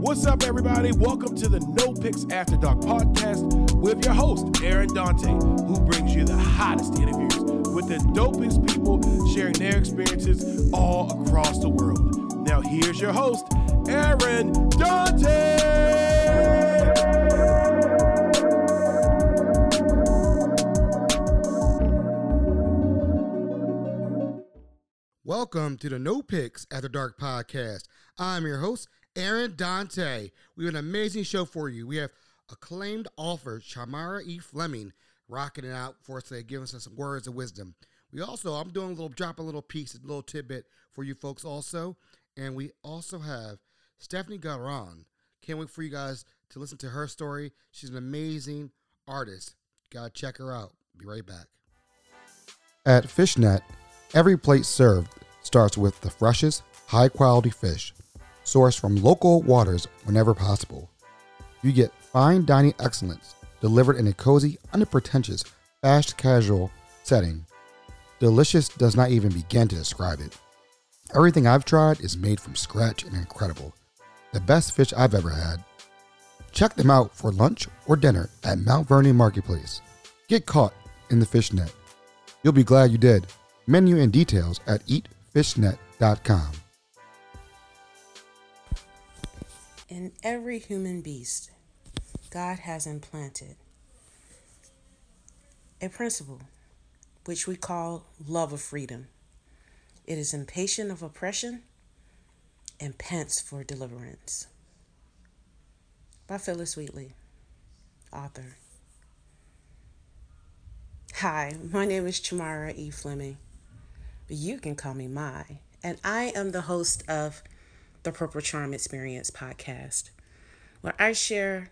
What's up, everybody? Welcome to the No Picks After Dark podcast with your host, Aaron Dante, who brings you the hottest interviews with the dopest people sharing their experiences all across the world. Now, here's your host, Aaron Dante. Welcome to the No Picks After Dark podcast. I'm your host, Aaron Dante. We have an amazing show for you. We have acclaimed author Shamara E. Fleming rocking it out for us today, giving us some words of wisdom. We also, I'm doing a little, drop a little piece, a little tidbit for you folks also. And we also have Stephanie Garon. Can't wait for you guys to listen to her story. She's an amazing artist. Gotta check her out. Be right back. At Fishnet, every plate served starts with the freshest, high quality fish, sourced from local waters whenever possible. You get fine dining excellence delivered in a cozy, unpretentious, fast casual setting. Delicious does not even begin to describe it. Everything I've tried is made from scratch and incredible. The best fish I've ever had. Check them out for lunch or dinner at Mount Vernon Marketplace. Get caught in the fish net. You'll be glad you did. Menu and details at eatfishnet.com. In every human beast, God has implanted a principle which we call love of freedom. It is impatient of oppression and pants for deliverance. By Phillis Wheatley, author. Hi, my name is Chamara E. Fleming, but you can call me Mai, and I am the host of the Purple Charm Experience podcast, where I share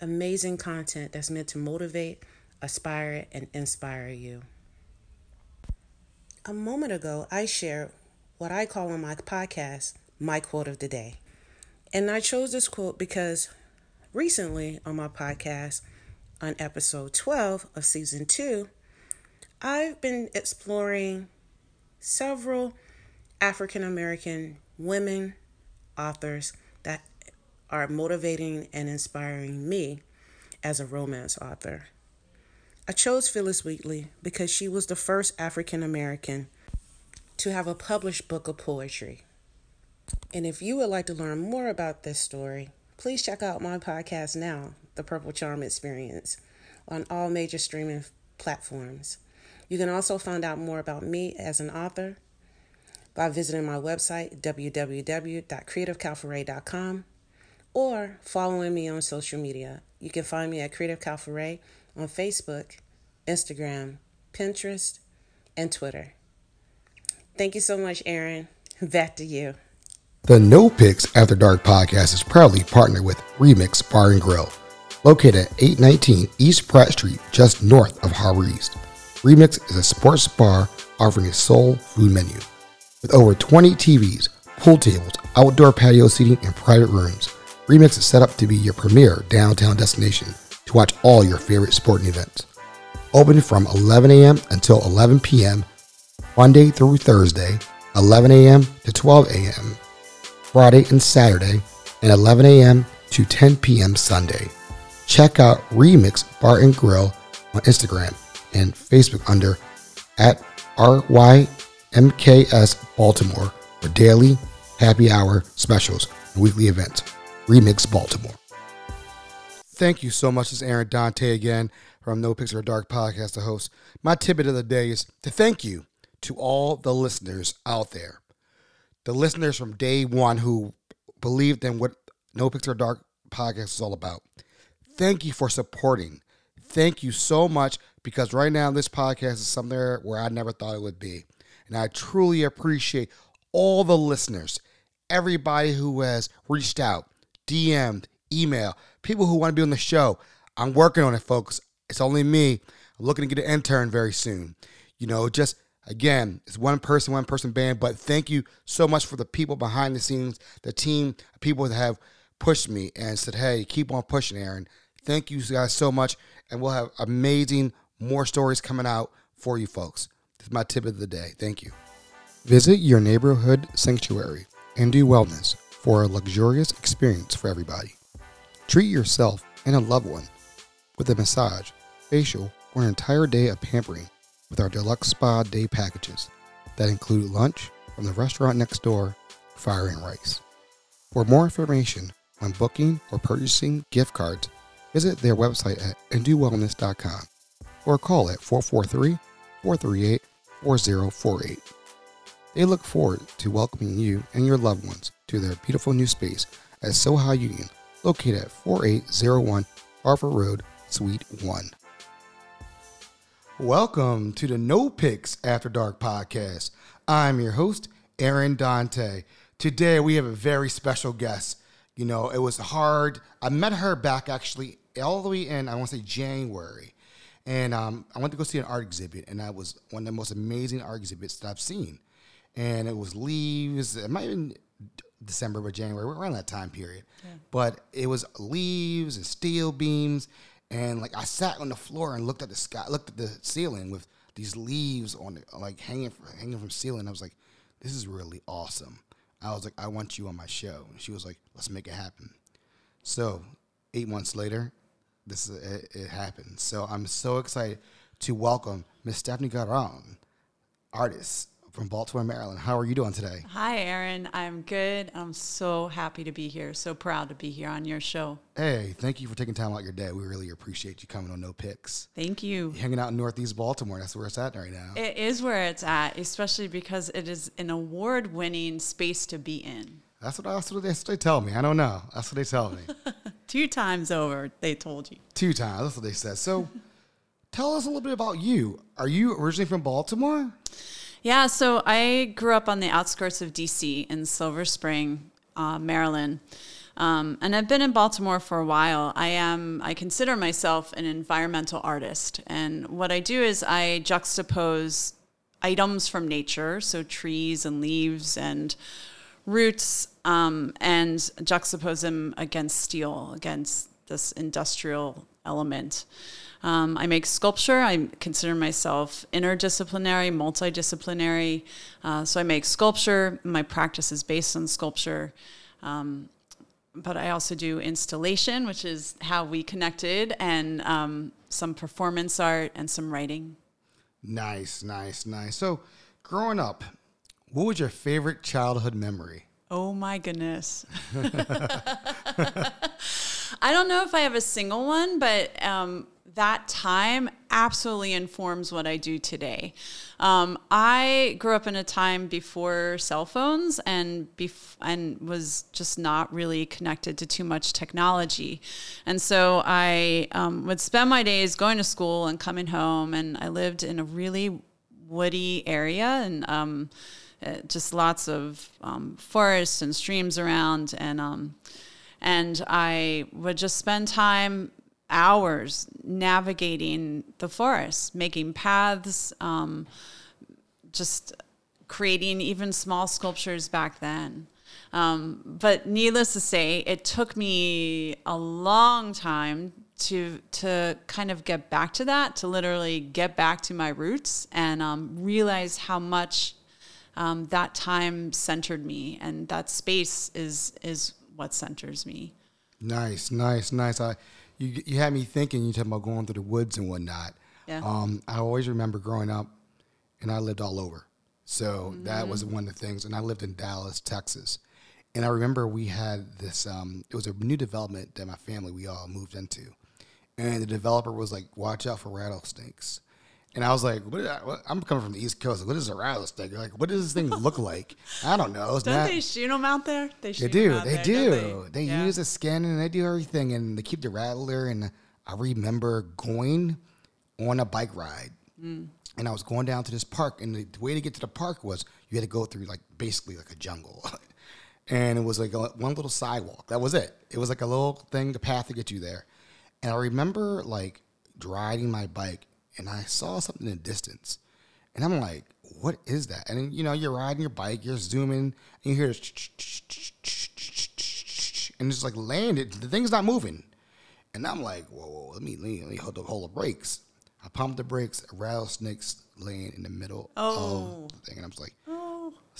amazing content that's meant to motivate, aspire, and inspire you. A moment ago, I shared what I call on my podcast my quote of the day. And I chose this quote because recently on my podcast, on episode 12 of season 2, I've been exploring several African American women authors that are motivating and inspiring me as a romance author. I chose Phillis Wheatley because she was the first African American to have a published book of poetry. And if you would like to learn more about this story, please check out my podcast now, The Purple Charm Experience, on all major streaming platforms. You can also find out more about me as an author by visiting my website, www.creativecalforay.com, or following me on social media. You can find me at Creative Calforay on Facebook, Instagram, Pinterest, and Twitter. Thank you so much, Aaron. Back to you. The No Picks After Dark podcast is proudly partnered with Remix Bar and Grill, located at 819 East Pratt Street, just north of Harbor East. Remix is a sports bar offering a soul food menu. With over 20 TVs, pool tables, outdoor patio seating, and private rooms, Remix is set up to be your premier downtown destination to watch all your favorite sporting events. Open from 11 a.m. until 11 p.m. Monday through Thursday, 11 a.m. to 12 a.m. Friday and Saturday, and 11 a.m. to 10 p.m. Sunday. Check out Remix Bar and Grill on Instagram and Facebook under at RYMKS Baltimore for daily happy hour specials and weekly events. Remix Baltimore. Thank you so much. This is Aaron Dante again from No or Dark podcast, the host. My tidbit of the day is to thank you to all the listeners out there. The listeners from day one who believed in what No or Dark podcast is all about. Thank you for supporting. Thank you so much because right now this podcast is somewhere where I never thought it would be. And I truly appreciate all the listeners, everybody who has reached out, DM'd, email, people who want to be on the show. I'm working on it, folks. It's only me. I'm looking to get an intern very soon. You know, just again, it's one person, one person band, but thank you so much for the people behind the scenes, the team, people that have pushed me and said, hey, keep on pushing, Aaron. Thank you guys so much. And we'll have amazing more stories coming out for you folks. This is my tip of the day. Thank you. Visit your neighborhood sanctuary and do wellness for a luxurious experience for everybody. Treat yourself and a loved one with a massage, facial, or an entire day of pampering with our deluxe spa day packages that include lunch from the restaurant next door, Fire and Rice. For more information on booking or purchasing gift cards, visit their website at indowellness.com or call at 443 438 4048. They look forward to welcoming you and your loved ones to their beautiful new space at Soha Union, located at 4801 Harford Road, Suite 1. Welcome to the No Picks After Dark podcast. I'm your host, Aaron Dante. Today we have a very special guest. You know, it was hard. I met her back actually all the way in, I want to say January. And um, I went to go see an art exhibit, and that was one of the most amazing art exhibits that I've seen. And it was leaves. It might have been December, but January, we're around that time period. Yeah. But it was leaves and steel beams and like I sat on the floor and looked at the sky, looked at the ceiling with these leaves on it, like hanging from, hanging from ceiling. I was like, this is really awesome. I was like, I want you on my show. And she was like, let's make it happen. So eight months later, this is, it, it happened. So I'm so excited to welcome Miss Stephanie Garon, artist, from Baltimore, Maryland. How are you doing today? Hi, Aaron. I'm good. I'm so happy to be here. So proud to be here on your show. Hey, thank you for taking time out your day. We really appreciate you coming on No Picks. Thank you. You're hanging out in Northeast Baltimore. That's where it's at right now. It is where it's at, especially because it is an award winning space to be in. That's what, that's what, they, that's what they tell me. I don't know. That's what they tell me. Two times over, they told you. Two times. That's what they said. So tell us a little bit about you. Are you originally from Baltimore? Yeah, so I grew up on the outskirts of DC in Silver Spring, uh, Maryland. Um, and I've been in Baltimore for a while. I am I consider myself an environmental artist, and what I do is I juxtapose items from nature, so trees and leaves and roots, um, and juxtapose them against steel, against this industrial element. Um, I make sculpture. I consider myself interdisciplinary, multidisciplinary. Uh, so I make sculpture. My practice is based on sculpture. Um, but I also do installation, which is how we connected, and um, some performance art and some writing. Nice, nice, nice. So, growing up, what was your favorite childhood memory? Oh my goodness. I don't know if I have a single one, but um, that time absolutely informs what I do today. Um, I grew up in a time before cell phones and bef- and was just not really connected to too much technology, and so I um, would spend my days going to school and coming home. And I lived in a really woody area and. Um, uh, just lots of um, forests and streams around, and um, and I would just spend time hours navigating the forest, making paths, um, just creating even small sculptures back then. Um, but needless to say, it took me a long time to to kind of get back to that, to literally get back to my roots and um, realize how much um, that time centered me, and that space is is what centers me. Nice, nice, nice. I you you had me thinking. You talking about going through the woods and whatnot. Yeah. Um, I always remember growing up, and I lived all over. So mm-hmm. that was mm-hmm. one of the things. And I lived in Dallas, Texas. And I remember we had this. Um, it was a new development that my family we all moved into, and the developer was like, "Watch out for rattlesnakes." And I was like, what, what, I'm coming from the East Coast. What is a rattlesnake? Like, what does this thing look like? I don't know. It's don't not, they shoot them out there? They, they do. They there, do. They, they yeah. use a skin and they do everything. And they keep the rattler. And I remember going on a bike ride. Mm. And I was going down to this park. And the way to get to the park was you had to go through, like, basically like a jungle. and it was like a, one little sidewalk. That was it. It was like a little thing, the path to get you there. And I remember, like, riding my bike and I saw something in the distance, and I'm like, "What is that?" And you know, you're riding your bike, you're zooming, and you hear this, and it's like landed. The thing's not moving, and I'm like, "Whoa, whoa let me let me, hold the hold the brakes." I pump the brakes. A rattlesnake's laying in the middle oh. of the thing, and I was like, "Oh."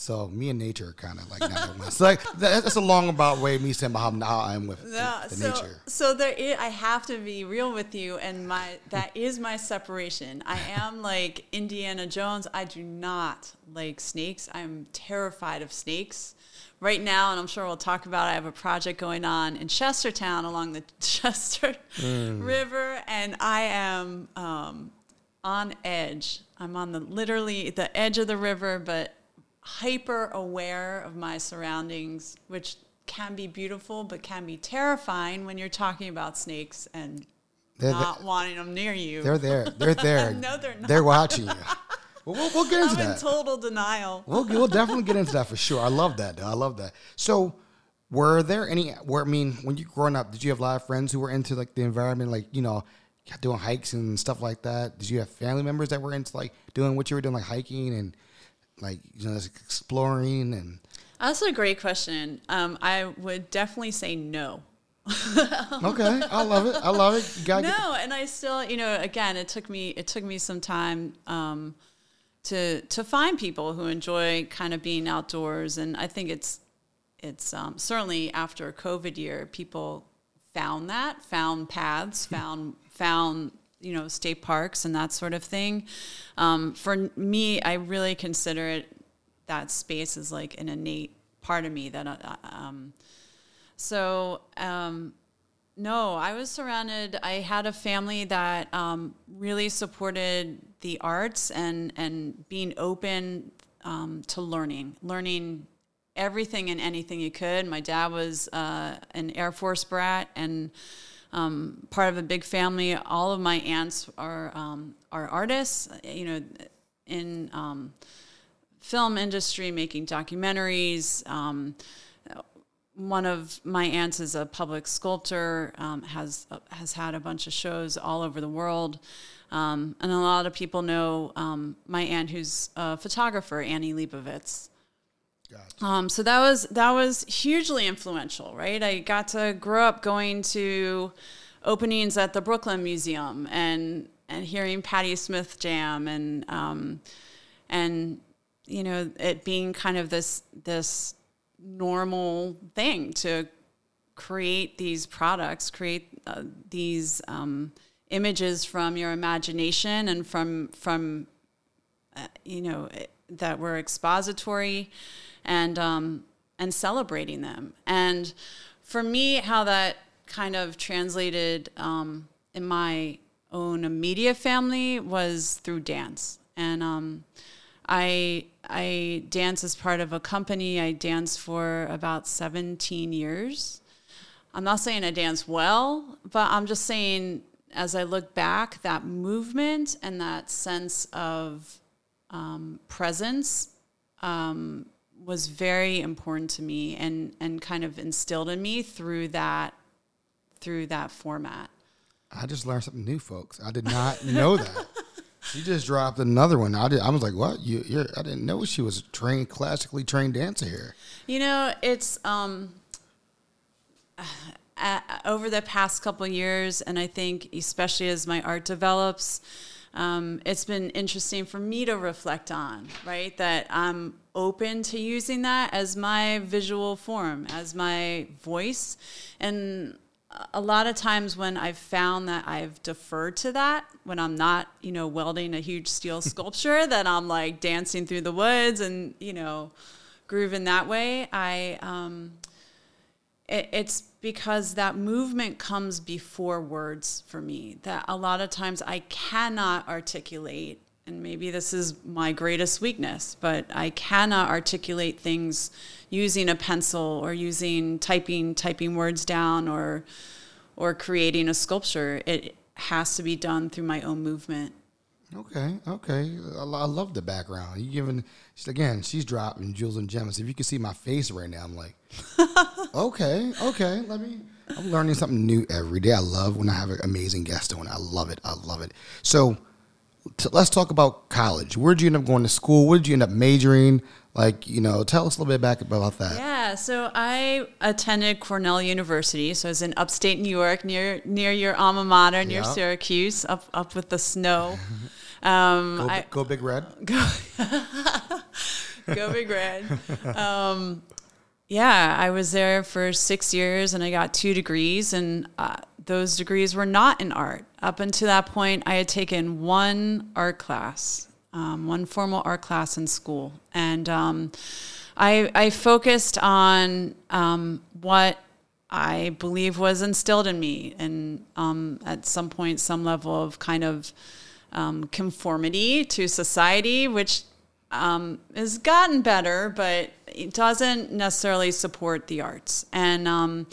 So me and nature are kind of like not. So like that's a long about way me saying how, how I am with the, Yeah, the so, nature. so there is, I have to be real with you, and my that is my separation. I am like Indiana Jones. I do not like snakes. I'm terrified of snakes. Right now, and I'm sure we'll talk about. it, I have a project going on in Chestertown along the Chester River, and I am um, on edge. I'm on the literally the edge of the river, but hyper aware of my surroundings, which can be beautiful, but can be terrifying when you're talking about snakes and They're, not wanting them near you. they're there. They're there. No, they're not. They're watching you. Well, we'll, we'll get into that. I'm in total denial. We'll, we'll definitely get into that for sure. I love that. Though. I love that. So, were there any? Where I mean, when you growing up, did you have a lot of friends who were into like the environment, like you know, doing hikes and stuff like that? Did you have family members that were into like doing what you were doing, like hiking and like you know, exploring and? That's a great question. Um, I would definitely say no. Okay, I love it. I love it. You gotta get no and i still you know again it took me it took me some time um, to to find people who enjoy kind of being outdoors and i think it's it's um, certainly after a covid year people found that found paths found found you know state parks and that sort of thing um, for me i really consider it that space is like an innate part of me that uh, um, so um, no, I was surrounded. I had a family that um, really supported the arts and and being open um, to learning, learning everything and anything you could. My dad was uh, an Air Force brat and um, part of a big family. All of my aunts are um, are artists. You know, in um, film industry, making documentaries. Um, one of my aunts is a public sculptor, um, has has had a bunch of shows all over the world, um, and a lot of people know my aunt who's a photographer, Annie Leibovitz. Um, so that was that was hugely influential, right? I got to grow up going to openings at the Brooklyn Museum and and hearing Patti Smith jam and um, and you know it being kind of this this normal thing to create these products, create uh, these um, images from your imagination and from from uh, you know that were expository and um, and celebrating them. And for me, how that kind of translated um, in my own immediate family was through dance and. Um, I I dance as part of a company. I danced for about 17 years. I'm not saying I dance well, but I'm just saying as I look back, that movement and that sense of um, presence um, was very important to me and and kind of instilled in me through that through that format. I just learned something new, folks. I did not know that. She just dropped another one. I did. I was like, "What? You? You're, I didn't know she was a trained, classically trained dancer here." You know, it's um, uh, over the past couple years, and I think especially as my art develops, um, it's been interesting for me to reflect on. Right, that I'm open to using that as my visual form, as my voice, and a lot of times when I've found that I've deferred to that, when I'm not, you know, welding a huge steel sculpture, that I'm like dancing through the woods and, you know, grooving that way, I, um, it, it's because that movement comes before words for me. That a lot of times I cannot articulate, and maybe this is my greatest weakness, but I cannot articulate things using a pencil or using typing typing words down or or creating a sculpture. It has to be done through my own movement. Okay, okay. I, I love the background. You giving again? She's dropping jewels and gems. If you can see my face right now, I'm like, okay, okay. Let me. I'm learning something new every day. I love when I have an amazing guest on. I love it. I love it. So, t- let's talk about college. Where did you end up going to school? Where did you end up majoring? Like, you know, tell us a little bit back about that. Yeah, so I attended Cornell University. So I was in upstate New York, near near your alma mater, near Yeah. Syracuse, up up with the snow. Um, Go, I, go big red. Go Big Red. Um, yeah, I was there for six years and I got two degrees, and uh, those degrees were not in art. Up until that point, I had taken one art class, um, one formal art class in school. And um, I, I, focused on um, what I believe was instilled in me, and um, at some point, some level of kind of um, conformity to society, which um, has gotten better, but it doesn't necessarily support the arts. And um,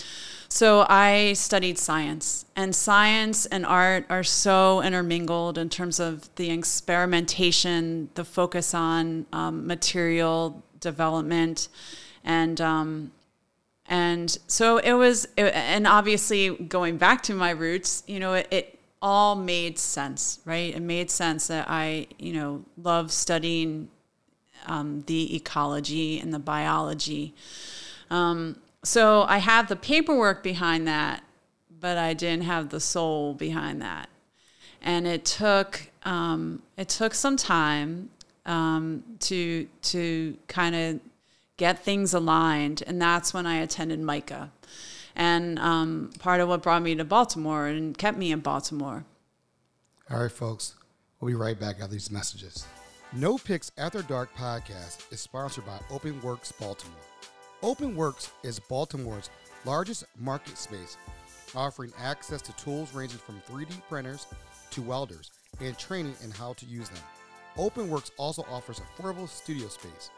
so I studied science, and science and art are so intermingled in terms of the experimentation, the focus on um, material development, and um, and so it was. It, and obviously, going back to my roots, you know, it, it all made sense, right? It made sense that I, you know, love studying um, the ecology and the biology. Um, so I have the paperwork behind that, but I didn't have the soul behind that, and it took um, it took some time um, to to kind of get things aligned, and that's when I attended MICA, and um, part of what brought me to Baltimore and kept me in Baltimore. All right, folks, we'll be right back after these messages. No Picks After Dark podcast is sponsored by Open Works Baltimore. Open Works is Baltimore's largest market space, offering access to tools ranging from 3D printers to welders and training in how to use them. Open Works also offers affordable studio space,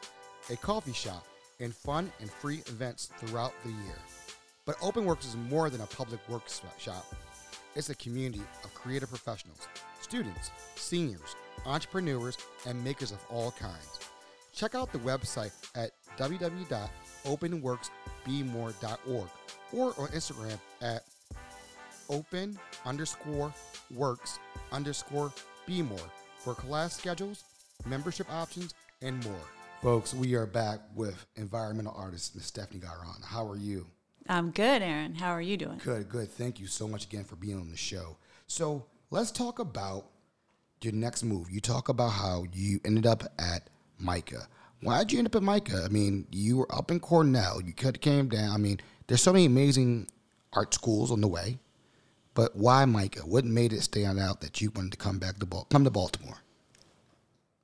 a coffee shop, and fun and free events throughout the year. But Open Works is more than a public workshop. It's a community of creative professionals, students, seniors, entrepreneurs, and makers of all kinds. Check out the website at www.openworksbemore.org or on Instagram at open underscore works underscore be more for class schedules, membership options, and more. Folks, we are back with environmental artist Ms. Stephanie Garon. How are you? I'm good, Aaron. How are you doing? Good, good. Thank you so much again for being on the show. So let's talk about your next move. You talk about how you ended up at MICA. Why did you end up at MICA? I mean, you were up in Cornell. You could came down. I mean, there's so many amazing art schools on the way, but why MICA? What made it stand out that you wanted to come back to come to Baltimore?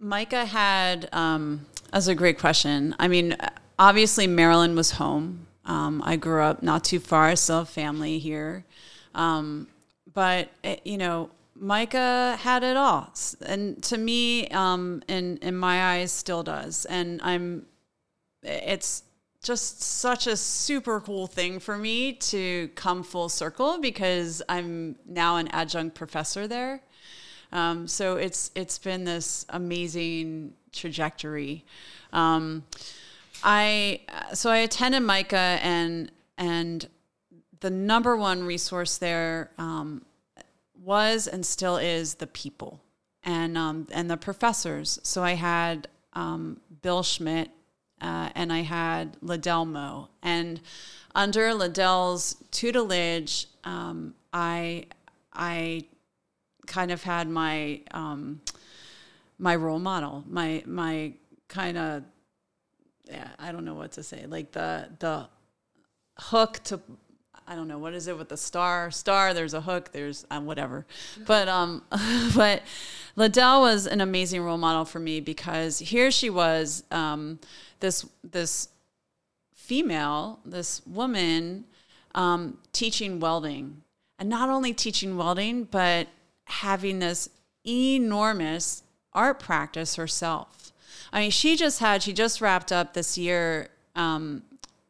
MICA had um, that's a great question. I mean, obviously Maryland was home. Um, I grew up not too far. Still have family here, um, but it, you know, MICA had it all, and to me, um, in in my eyes, still does. And I'm, it's just such a super cool thing for me to come full circle because I'm now an adjunct professor there. Um, so it's it's been this amazing trajectory. Um, I so I attended MICA and and the number one resource there um, was and still is the people and um, and the professors. So I had um, Bill Schmidt uh, and I had Liddell Moe. And under Liddell's tutelage, um, I I kind of had my um, my role model, my my kind of yeah, I don't know what to say, like the the hook to I don't know what is it with the star star. There's a hook. There's um, whatever, but um, but Liddell was an amazing role model for me because here she was, um, this this female, this woman, um, teaching welding, and not only teaching welding, but having this enormous art practice herself. I mean, she just had she just wrapped up this year um,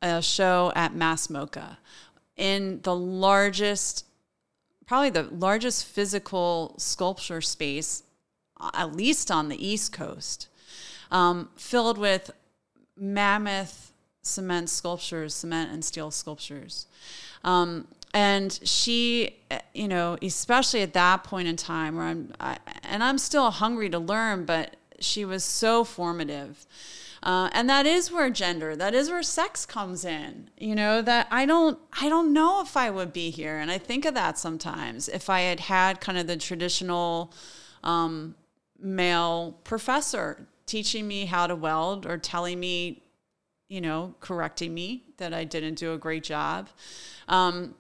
a show at Mass MoCA in the largest, probably the largest physical sculpture space, at least on the East Coast, um, filled with mammoth cement sculptures, cement and steel sculptures. Um, and she, you know, especially at that point in time where I'm, I, and I'm still hungry to learn, but she was so formative. Uh, and that is where gender, that is where sex comes in. You know that I don't, I don't know if I would be here, and I think of that sometimes if I had had kind of the traditional um, male professor teaching me how to weld or telling me, you know, correcting me that I didn't do a great job. Um,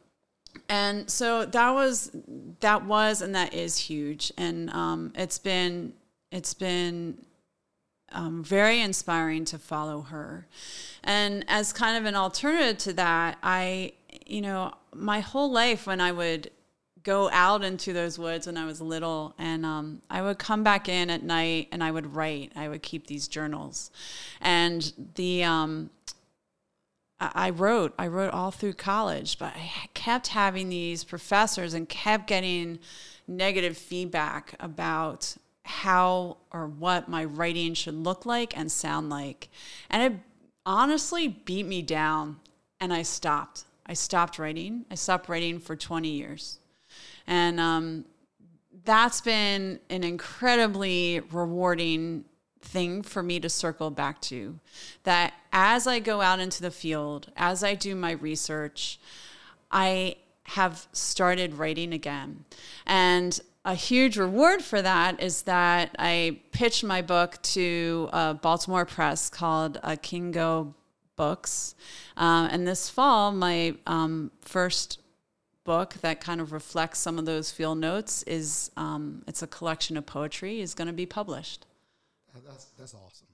and so that was that was and that is huge and um, it's been it's been um, very inspiring to follow her. And as kind of an alternative to that i you know my whole life when i would go out into those woods when i was little and um, i would come back in at night and i would write. I would keep these journals. And the um, I wrote, I wrote all through college, but I kept having these professors and kept getting negative feedback about how or what my writing should look like and sound like. And it honestly beat me down and I stopped. I stopped writing. I stopped writing for 20 years. And um, that's been an incredibly rewarding thing for me to circle back to that as I go out into the field, as I do my research, I have started writing again. And a huge reward for that is that I pitched my book to a Baltimore Press called uh, Kingo Books. Uh, and this fall, my um, first book that kind of reflects some of those field notes is um, it's a collection of poetry is going to be published. That's that's awesome.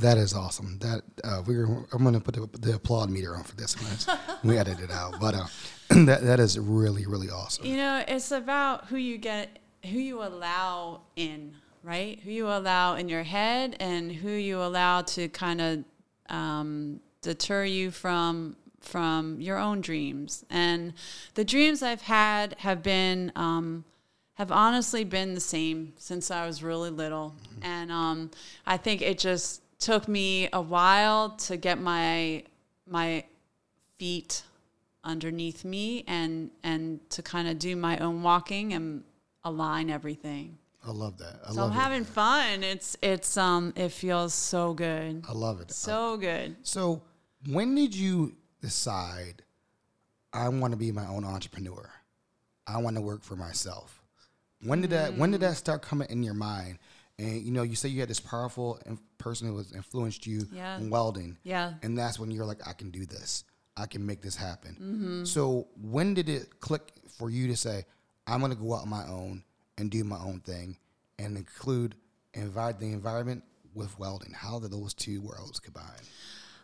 That is awesome. That uh, we're I'm going to put the, the, applaud meter on for this one. we edit it out, but uh, that that is really really awesome. You know, it's about who you get, who you allow in, right? Who you allow in your head, and who you allow to kind of um, deter you from from your own dreams. And the dreams I've had have been. Um, have honestly been the same since I was really little. Mm-hmm. And um, I think it just took me a while to get my my feet underneath me and and to kind of do my own walking and align everything. I love that. I so love I'm it. having fun. It's it's um it feels so good. I love it. So good. So when did you decide I want to be my own entrepreneur? I want to work for myself. When did that when did that start coming in your mind? And you know, you say you had this powerful person who has influenced you yeah. in welding. Yeah. And that's when you're like, I can do this. I can make this happen. Mm-hmm. So when did it click for you to say, I'm going to go out on my own and do my own thing and include invite the environment with welding? How did those two worlds combine?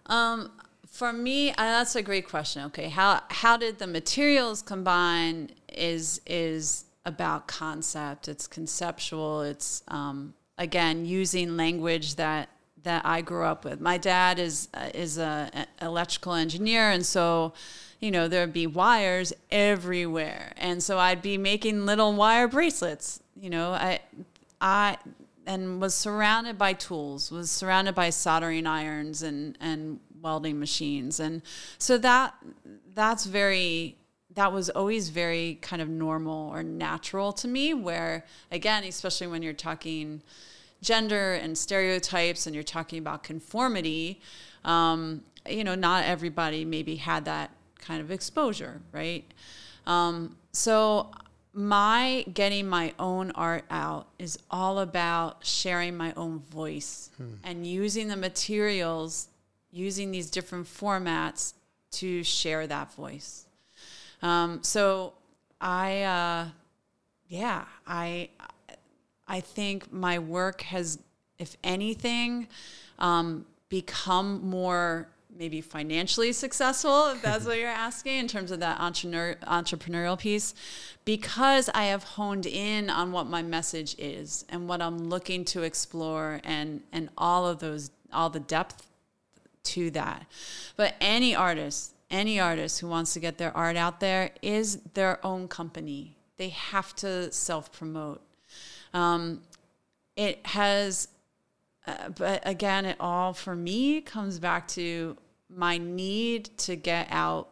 Um, for me, uh, that's a great question. Okay, how how did the materials combine? Is is about concept. It's conceptual. It's um, again using language that that I grew up with. My dad is uh, is a, a electrical engineer, and so you know there'd be wires everywhere, and so I'd be making little wire bracelets. You know, I I and was surrounded by tools, was surrounded by soldering irons and and welding machines, and so that that's very that was always very kind of normal or natural to me where again especially when you're talking gender and stereotypes and you're talking about conformity um, you know not everybody maybe had that kind of exposure right um, so my getting my own art out is all about sharing my own voice hmm. and using the materials using these different formats to share that voice um, so I, uh, yeah, I, I think my work has, if anything, um, become more maybe financially successful, if that's what you're asking, in terms of that entrepreneur, entrepreneurial piece, because I have honed in on what my message is and what I'm looking to explore and, and all of those, all the depth to that. But any artist, any artist who wants to get their art out there is their own company. They have to self promote. Um, it has, uh, but again, it all for me comes back to my need to get out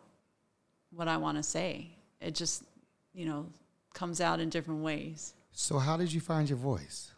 what I want to say. It just, you know, comes out in different ways. So, how did you find your voice,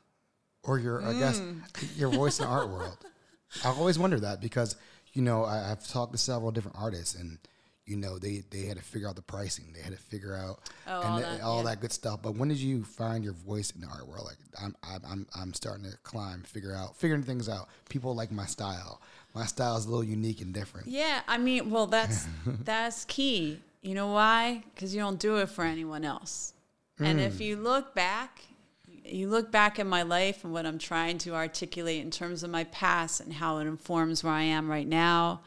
or your, mm. I guess, mm. your voice in the art world? I always wonder that because you know, I, have talked to several different artists, and you know, they they had to figure out the pricing, they had to figure out Oh, and all the- that, all yeah. that good stuff. But when did you find your voice in the art world? Like I'm I'm I'm, I'm starting to climb, figure out, figuring things out. People like my style. My style is a little unique and different. Yeah, I mean, well, that's that's key. You know why? Because you don't do it for anyone else. And if mm. you look back, you look back at my life and what I'm trying to articulate in terms of my past and how it informs where I am right now.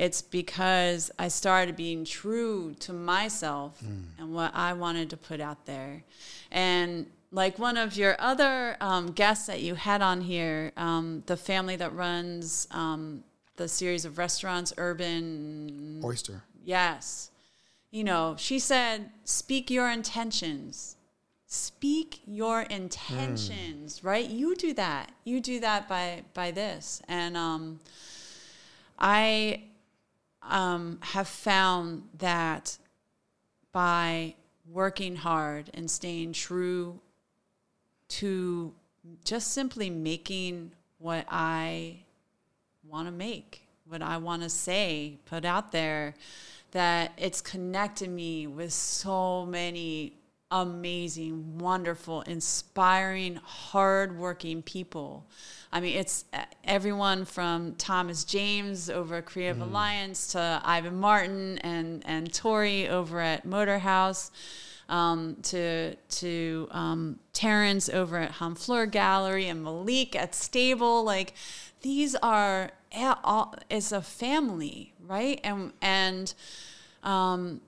It's because I started being true to myself and what I wanted to put out there. And like one of your other um, guests that you had on here, um, the family that runs um, the series of restaurants, Urban Oyster. Yes. You know, she said, speak your intentions. Speak your intentions, right? You do that. You do that by by this. And um I um have found that by working hard and staying true to just simply making what I want to make, what I want to say, put out there, that it's connected me with so many amazing, wonderful, inspiring, hardworking people. I mean, it's uh, everyone from Thomas James over at Creative Alliance to Ivan Martin and and Tori over at Motor House um, to to um, Terrence over at Honfleur Gallery and Malik at Stable. Like these are all, it's a family, right? And and um,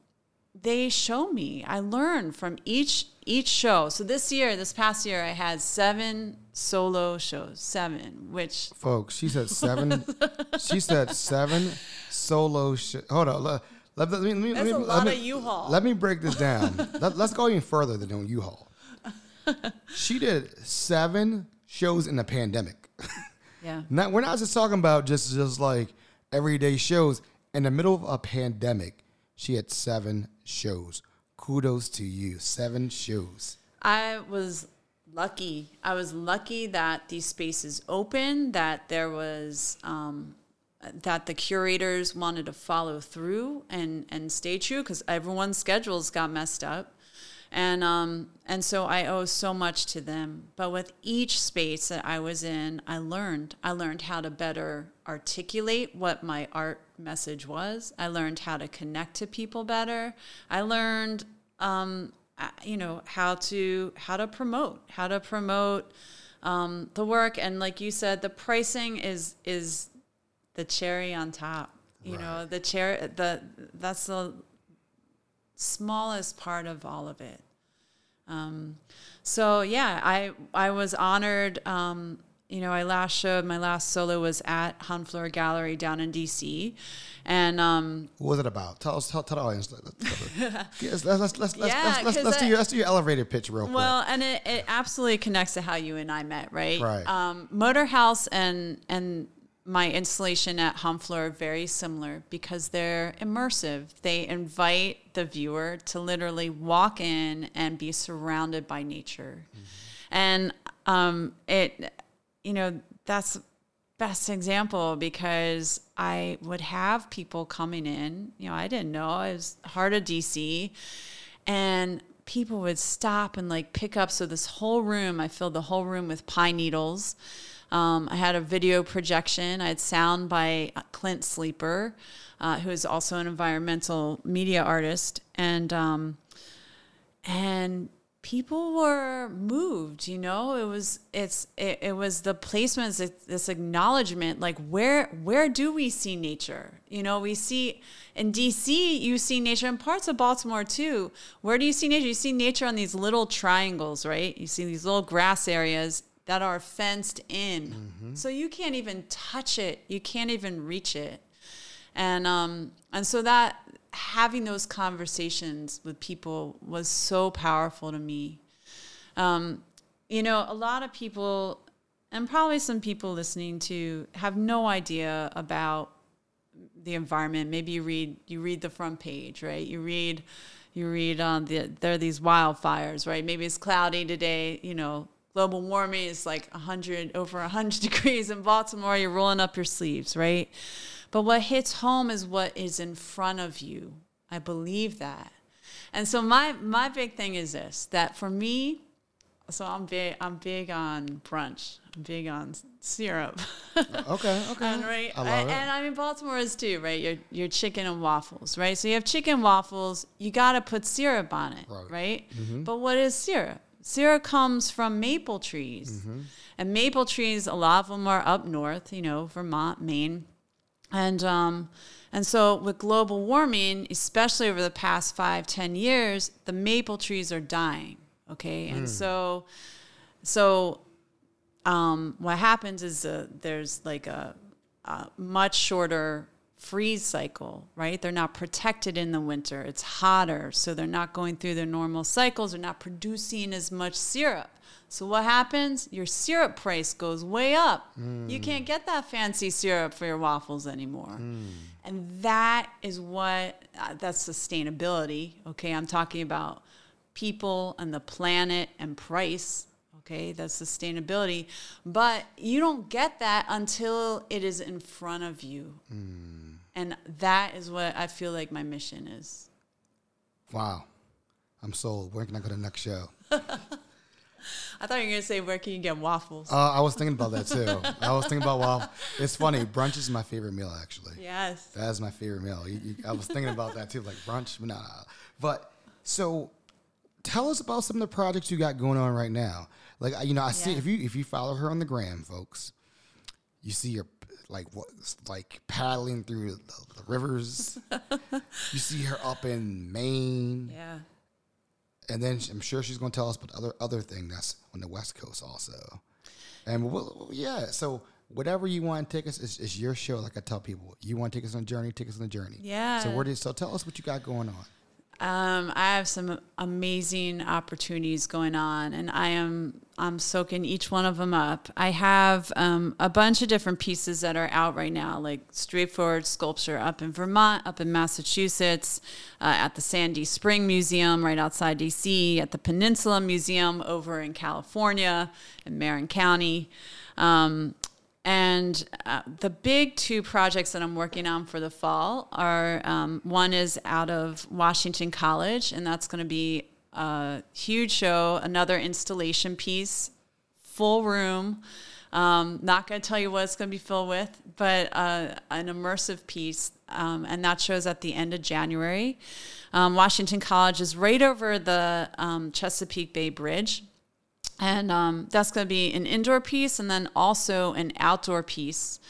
they show me. I learn from each each show. So this year, this past year, I had seven solo shows, seven, which Folks, she said seven. she said seven solo. Sh- Hold on. Let, let, let me, let me, That's let a me, lot let of me- U-Haul. Let me break this down. let, let's go even further than doing U-Haul. she did seven shows in the pandemic. yeah, Not, we're not just talking about just just like everyday shows. In the middle of a pandemic, she had seven shows. Kudos to you. Seven shows. I was lucky. I was lucky that these spaces open, that there was um, that the curators wanted to follow through and and stay true because everyone's schedules got messed up. And um, and so I owe so much to them. But with each space that I was in, I learned. I learned how to better articulate what my art message was. I learned how to connect to people better. I learned um, uh, you know how to how to promote how to promote um, the work and like you said the pricing is is the cherry on top you know the cherry the that's the smallest part of all of it um, so yeah i i was honored um, you know i last showed my last solo was at Honfleur gallery down in dc and um, What was it about? Tell us. Tell, tell the audience. Let- let- Let's let's let's let's Yeah, let's, let's, let's do your let's do your elevator pitch real quick. Well, and it, it absolutely connects to how you and I met, right? Right. Um, Motor House and and my installation at Honfleur are very similar because they're immersive. They invite the viewer to literally walk in and be surrounded by nature, and um, it, you know, that's best example because I would have people coming in. You know, I didn't know I was heart of DC, and people would stop and like pick up. So this whole room, I filled the whole room with pine needles. Um, I had a video projection. I had sound by Clint Sleeper, uh, who is also an environmental media artist, and um, and people were moved you know? It was it's it, it was the placements it's this acknowledgement like where where do we see nature? You know we see in dc you see nature in parts of baltimore too. Where do you see nature? You see nature on these little triangles right? You see these little grass areas that are fenced in. So you can't even touch it. You can't even reach it. And um and so that having those conversations with people was so powerful to me. Um you know a lot of people and probably some people listening to have no idea about the environment. Maybe you read you read the front page right? You read you read on the there are these wildfires right? Maybe it's cloudy today you know global warming is like 100 over 100 degrees in baltimore you're rolling up your sleeves right But what hits home is what is in front of you. I believe that. And so my my big thing is this that for me, so I'm big I'm big on brunch. I'm big on syrup. Okay, okay. and right I love it. and I mean Baltimore is too, right? Your your chicken and waffles, right? So you have chicken waffles, you got to put syrup on it, Right. right? Mm-hmm. But what is syrup? Syrup comes from maple trees. Mm-hmm. And maple trees, a lot of them are up north, you know, Vermont, Maine. And um, and so with global warming, especially over the past five, ten years, the maple trees are dying. Okay, Hmm. and so so um, what happens is uh, there's like a, a much shorter freeze cycle, right? They're not protected in the winter. It's hotter, so they're not going through their normal cycles. They're not producing as much syrup. So what happens? Your syrup price goes way up. You mm. can't get that fancy syrup for your waffles anymore. Mm. And that is what uh, that's sustainability. Okay, I'm talking about people and the planet and price. Okay, that's sustainability. But you don't get that until it is in front of you. Mm. And that is what I feel like my mission is. Wow. I'm sold. Where can I go to the next show? I thought you were going to say, where can you get waffles? Uh, I was thinking about that too. I was thinking about waffles. It's funny. Brunch is my favorite meal, actually. yes. That is my favorite meal. You, you, I was thinking about that too, like brunch. No. But so, tell us about some of the projects you got going on right now. Like you know, I see if you if you follow her on the gram, folks, you see her like what like paddling through the, the rivers. you see her up in Maine, Yeah. and then I'm sure she's going to tell us about other other thing that's on the West Coast also. And we'll, yeah, so whatever you want tickets take us, it's, it's your show. Like I tell people, you want tickets on a journey, tickets on a journey. Yeah. So where did so tell us what you got going on? Um, I have some amazing opportunities going on, and I am I'm soaking each one of them up. I have um, a bunch of different pieces that are out right now, like straightforward sculpture up in Vermont, up in Massachusetts, uh, at the Sandy Spring Museum right outside DC, at the Peninsula Museum over in California in Marin County. Um, and uh, the big two projects that I'm working on for the fall are um, one is out of Washington College, and that's going to be a huge show, another installation piece, full room. Um, not going to tell you what it's going to be filled with, but uh, an immersive piece, um, and that shows at the end of January. Um, Washington College is right over the um, Chesapeake Bay Bridge and um, that's going to be an indoor piece and then also an outdoor piece.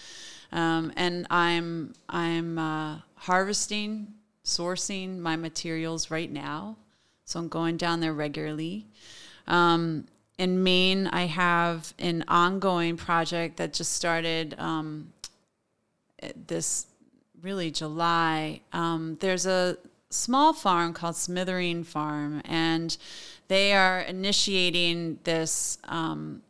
Um, and i'm i'm uh, harvesting sourcing my materials right now. So i'm going down there regularly. Um, in maine i have an ongoing project that just started um, this really July. Um, there's a small farm called Smithereen Farm, and they are initiating this um,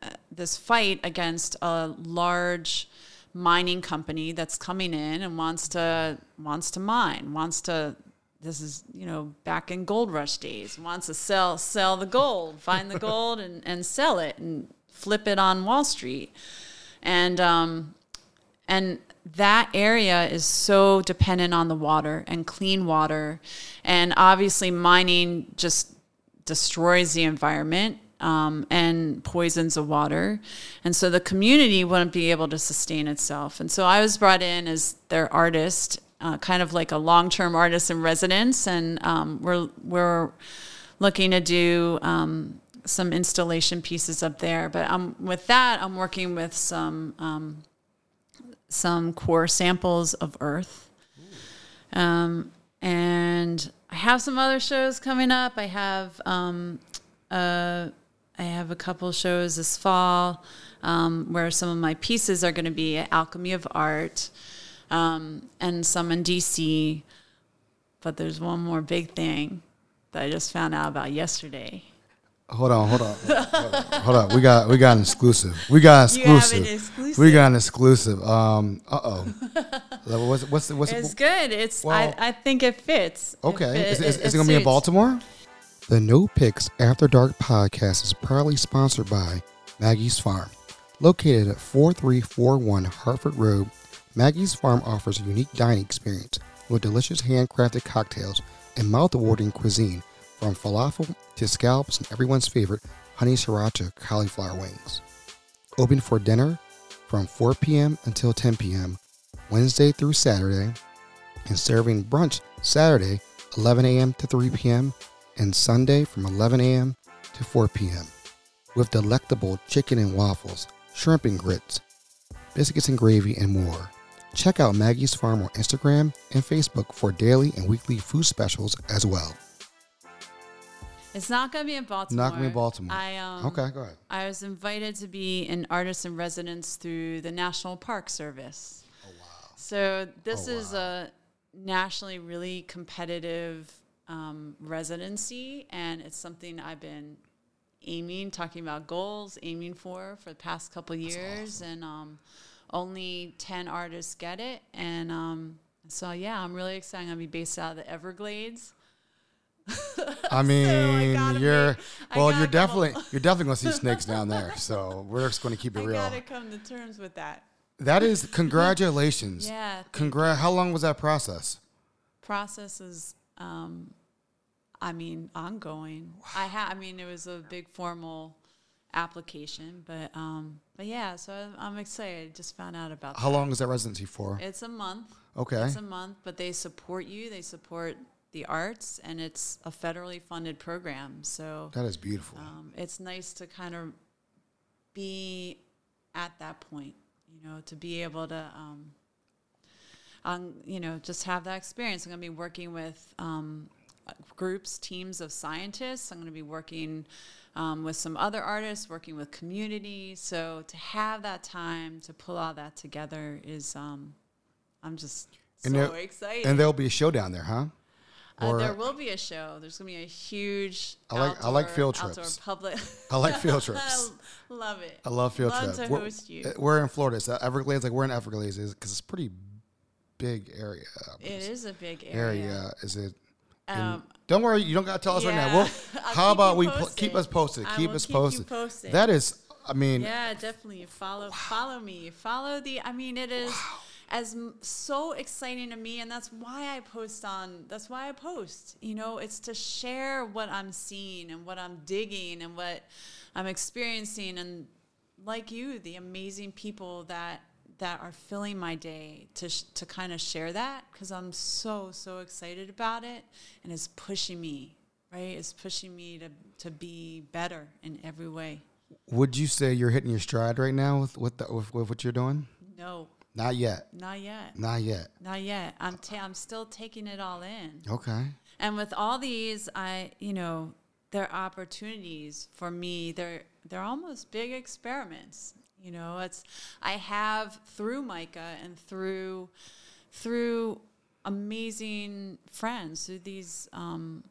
uh, this fight against a large mining company that's coming in and wants to wants to mine, wants to. This is you know back in gold rush days. Wants to sell sell the gold, find the gold, and and sell it and flip it on Wall Street, and um, and that area is so dependent on the water and clean water and obviously mining just destroys the environment um, and poisons the water. And so the community wouldn't be able to sustain itself. And so i was brought in as their artist uh, kind of like a long-term artist in residence. And um, we're we're looking to do um, some installation pieces up there. But um, with that i'm working with some um, some core samples of Earth. Um, and I have some other shows coming up. I have um, uh, I have a couple shows this fall um, where some of my pieces are going to be at Alchemy of Art um, and some in DC. But there's one more big thing that I just found out about yesterday. Hold on, hold on, hold on, hold on. We got we got an exclusive. We got You have an exclusive. exclusive. We got an exclusive. Um, uh oh. what's what's what's It's good. It's Well- I, I think it fits. It Okay. fit- Is, is, it- is it it going to be in. Baltimore? The No Picks After Dark podcast is proudly sponsored by Maggie's Farm, located at 4341 Harford Road, Maggie's Farm offers a unique dining experience with delicious handcrafted cocktails and mouth-watering cuisine from falafel to scallops and everyone's favorite honey sriracha cauliflower wings. Open for dinner from 4 p.m. until 10 p.m. Wednesday through Saturday, and serving brunch Saturday 11 a.m. to 3 p.m. and Sunday from 11 a.m. to 4 p.m. with delectable chicken and waffles, shrimp and grits, biscuits and gravy, and more. Check out Maggie's Farm on Instagram and Facebook for daily and weekly food specials as well. It's not going to be in Baltimore. Not gonna be in Baltimore. I um, Okay, go ahead. I was invited to be an artist in residence through the National Park Service. Oh wow! So this Oh, is a nationally really competitive um, residency, and it's something I've been aiming, talking about goals, aiming for for the past couple years, and um, only ten artists get it, and um, so yeah, I'm really excited. I'm gonna be based out of the Everglades. I mean, gotta you're be- well, you're definitely you're definitely going to see snakes down there. So we're just going to keep it I real. gotta come to terms with that. That is congratulations. Yeah, Congrat. How long was that process? process is um i mean ongoing i ha i mean it was a big formal application but um but yeah so I- i'm excited just found out about How that. long is that residency for? it's a month Okay. it's a month but they support you they support the arts and it's a federally funded program so That is beautiful. um, it's nice to kind of be at that point, you know, to be able to, um, um, you know, just have that experience. I'm going to be working with um, groups, teams of scientists. I'm going to be working um, with some other artists, working with community. So to have that time to pull all that together is, um, I'm just And so excited. and there'll be a show down there, huh? Uh, there will be a show. There's going to be a huge. I like- I like field trips. Public. I like field trips. I love it. I love field love trips. to we're, host you. uh, we're in Florida. So Everglades, like we're in Everglades, because it's a pretty big area. It is a big area. area. Is it? Um, don't worry, you don't got to tell us right now. yeah. We'll, how about we keep us posted? I keep us keep posted. posted. That is, I mean, Yeah, definitely. Follow follow me. Follow the I mean it is as m- so exciting to me and that's why I post on that's why I post. You know, it's to share what I'm seeing and what I'm digging and what I'm experiencing and like you, the amazing people that that are filling my day to sh- to kind of share that cuz I'm so so excited about it and it's pushing me, right? It's pushing me to to be better in every way. would you say you're hitting your stride right now with with, the, with, with what you're doing? No, Not yet. Not yet. Not yet. Not yet. I'm ta- I'm still taking it all in. Okay. And with all these, I you know, they're opportunities for me. They're they're almost big experiments. You know, it's I have through MICA and through through amazing friends through these um,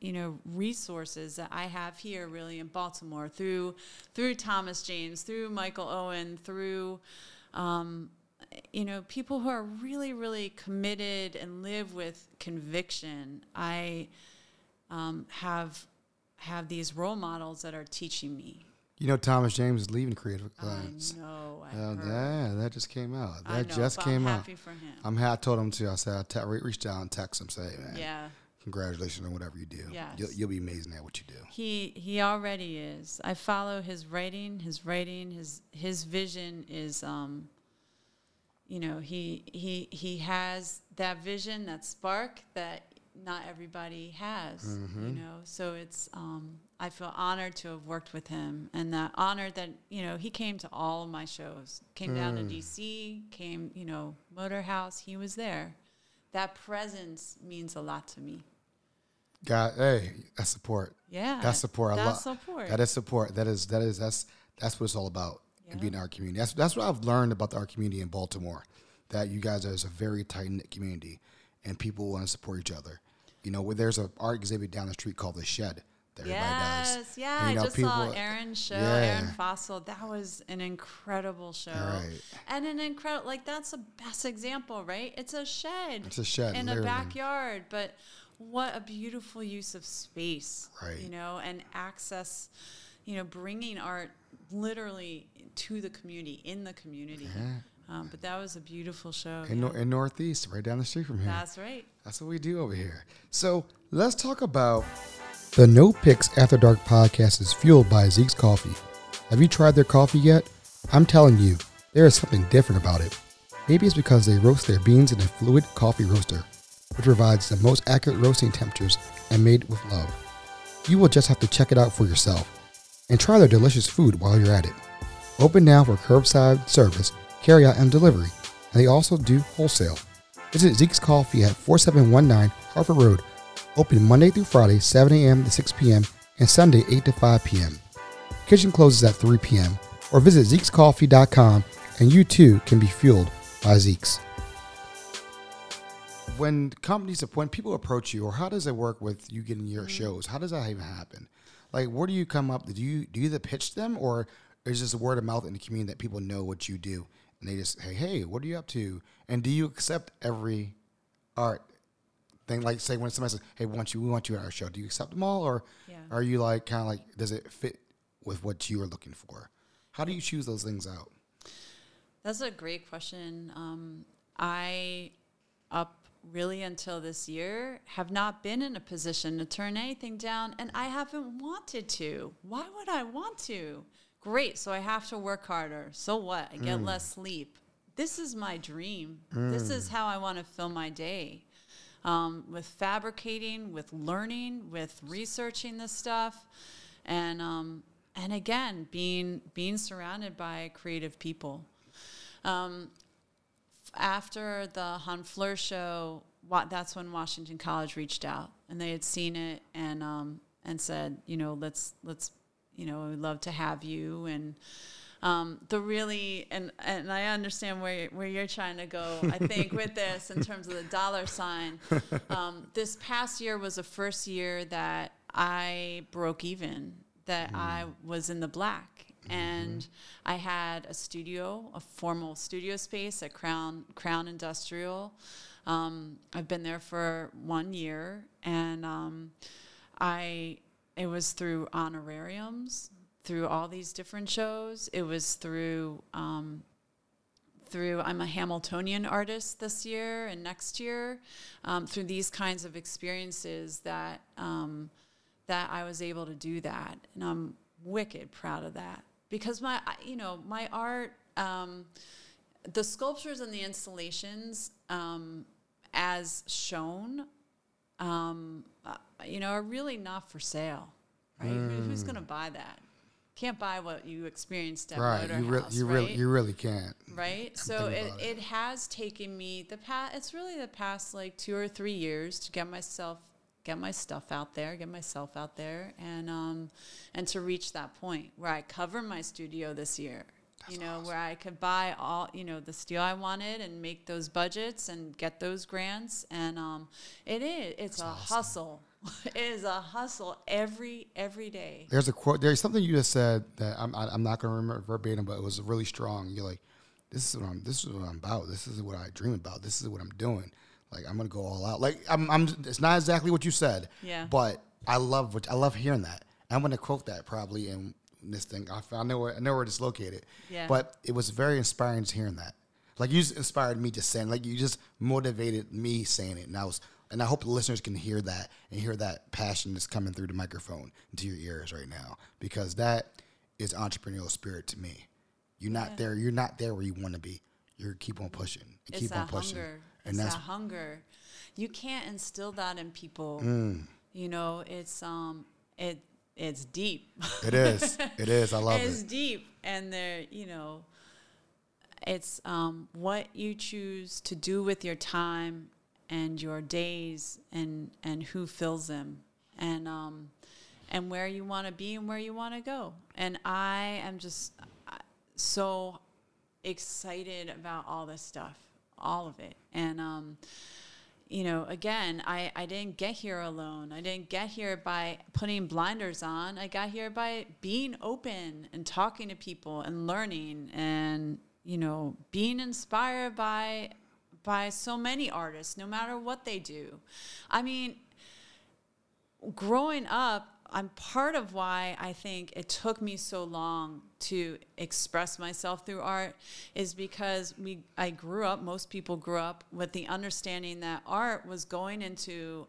you know resources that I have here really in Baltimore through through Thomas James through Michael Owen through um, you know people who are really really committed and live with conviction I um, have have these role models that are teaching me You know, Thomas James is leaving Creative I know I Uh, yeah, that just came out. That know, just came I'm out. happy for him I'm I told him to. I said, I te- re- reached out and text him, say, man, yeah congratulations on whatever you do. Yes. You'll, you'll be amazing at what you do. He he already is. I follow his writing. His writing. His his vision is um. You know he he he has that vision, that spark that not everybody has. You know, so it's um. I feel honored to have worked with him, and that honored that you know he came to all of my shows. Came down to DC. Came you know Motor House. He was there. That presence means a lot to me. God, hey, that's support. Yeah, That's support. I That's love support. That is support. That is that is that's that's what it's all about. And being in our community. That's that's what I've learned about our community in Baltimore. That you guys are a very tight knit community, and people want to support each other. You know, where there's a art exhibit down the street called the Shed that everybody Yes, does. yeah. And, you know, I just saw people- Aaron's show, Yeah. Aaron Fossil. That was an incredible show. Right. And an incredible, like, that's the best example, right? It's a shed. It's a shed, In literally. a backyard. But what a beautiful use of space. Right. You know, and access, you know, bringing art literally to the community, in the community. Um, but that was a beautiful show. In, yeah. Nor- in Northeast, right down the street from here. That's right. That's what we do over here. So let's talk about the No Picks After Dark podcast is fueled by Zeke's Coffee. Have you tried their coffee yet? I'm telling you, there is something different about it. Maybe it's because they roast their beans in a fluid coffee roaster, which provides the most accurate roasting temperatures and made with love. You will just have to check it out for yourself and try their delicious food while you're at it. Open now for curbside service, carryout, and delivery, and they also do wholesale. Visit Zeke's Coffee at 4719 Harford Road, open Monday through Friday, 7 a.m. to 6 p.m., and Sunday, 8 to 5 p.m. Kitchen closes at 3 p.m., or visit Zeke'sCoffee.com, and you too can be fueled by Zeke's. When companies, when people approach you, or how does it work with you getting your mm. shows? How does that even happen? Like, where do you come up? Do you do you either pitch them, or is this word of mouth in the community that people know what you do, and they just hey, hey, what are you up to? And do you accept every art thing? Like, say when somebody says, hey, we want you, we want you at our show. Do you accept them all, or Yeah. are you like kind of like, does it fit with what you are looking for? How do you choose those things out? That's a great question. Um, I, up really until this year, have not been in a position to turn anything down, and I haven't wanted to. Why would I want to? Great, so I have to work harder. So what? I get less sleep. This is my dream. This is how I want to fill my day. Um, with fabricating, with learning, with researching this stuff, and um, and again being being surrounded by creative people. Um, f- after the Honfleur show, wa- that's when Washington College reached out, and they had seen it and um, and said, you know, let's let's, you know, we'd love to have you and. Um, the really and and I understand where where you're trying to go. I think with this in terms of the dollar sign, um, this past year was the first year that I broke even, that I was in the black, and I had a studio, a formal studio space at Crown Crown Industrial. Um, I've been there for one year, and um, I it was through honorariums, through all these different shows. It was through um, through I'm a Hamiltonian artist this year and next year, um, through these kinds of experiences that um, that I was able to do that, and I'm wicked proud of that because my you know my art. Um, the sculptures and the installations, um, as shown, um, uh, you know, are really not for sale, right? Who, who's going to buy that? Can't buy what you experienced at Right, Motor you, re- House, you right? really, you really can't. right? So it, it. it has taken me the past. It's really the past like two or three years to get myself, get my stuff out there, get myself out there, and um, and to reach that point where I cover my studio this year. You know, where I could buy all you know the steel I wanted and make those budgets and get those grants, and um, it is it's a hustle. it is a hustle every every day. There's a quote. There's something you just said that I'm I- I'm not going to remember verbatim, but it was really strong. You're like, this is what I'm. This is what I'm about. This is what I dream about. This is what I'm doing. Like I'm gonna go all out. Like I'm. I'm. It's not exactly what you said. Yeah. But I love what I love hearing that. I'm gonna quote that probably in this thing. I, I know where I know where it's located. Yeah. But it was very inspiring to hearing that. Like you just inspired me just saying. Like you just motivated me saying it, and I was. And I hope the listeners can hear that and hear that passion that's coming through the microphone into your ears right now, because that is entrepreneurial spirit to me. You're not there. You're not there where you want to be. You're keep on pushing and It's keep on pushing. hunger. And it's that's that hunger. You can't instill that in people. Mm. You know, it's um, it it's deep. it is. It is. I love it's it. It's deep, and they're you know, it's um, what you choose to do with your time and your days, and and who fills them, and um, and where you want to be and where you want to go. And I am just so excited about all this stuff, all of it. And, um, you know, again, I, I didn't get here alone. I didn't get here by putting blinders on. I got here by being open and talking to people and learning and, you know, being inspired by by so many artists, no matter what they do. I mean, growing up, I'm part of why I think it took me so long to express myself through art is because we I grew up most people grew up with the understanding that art was going into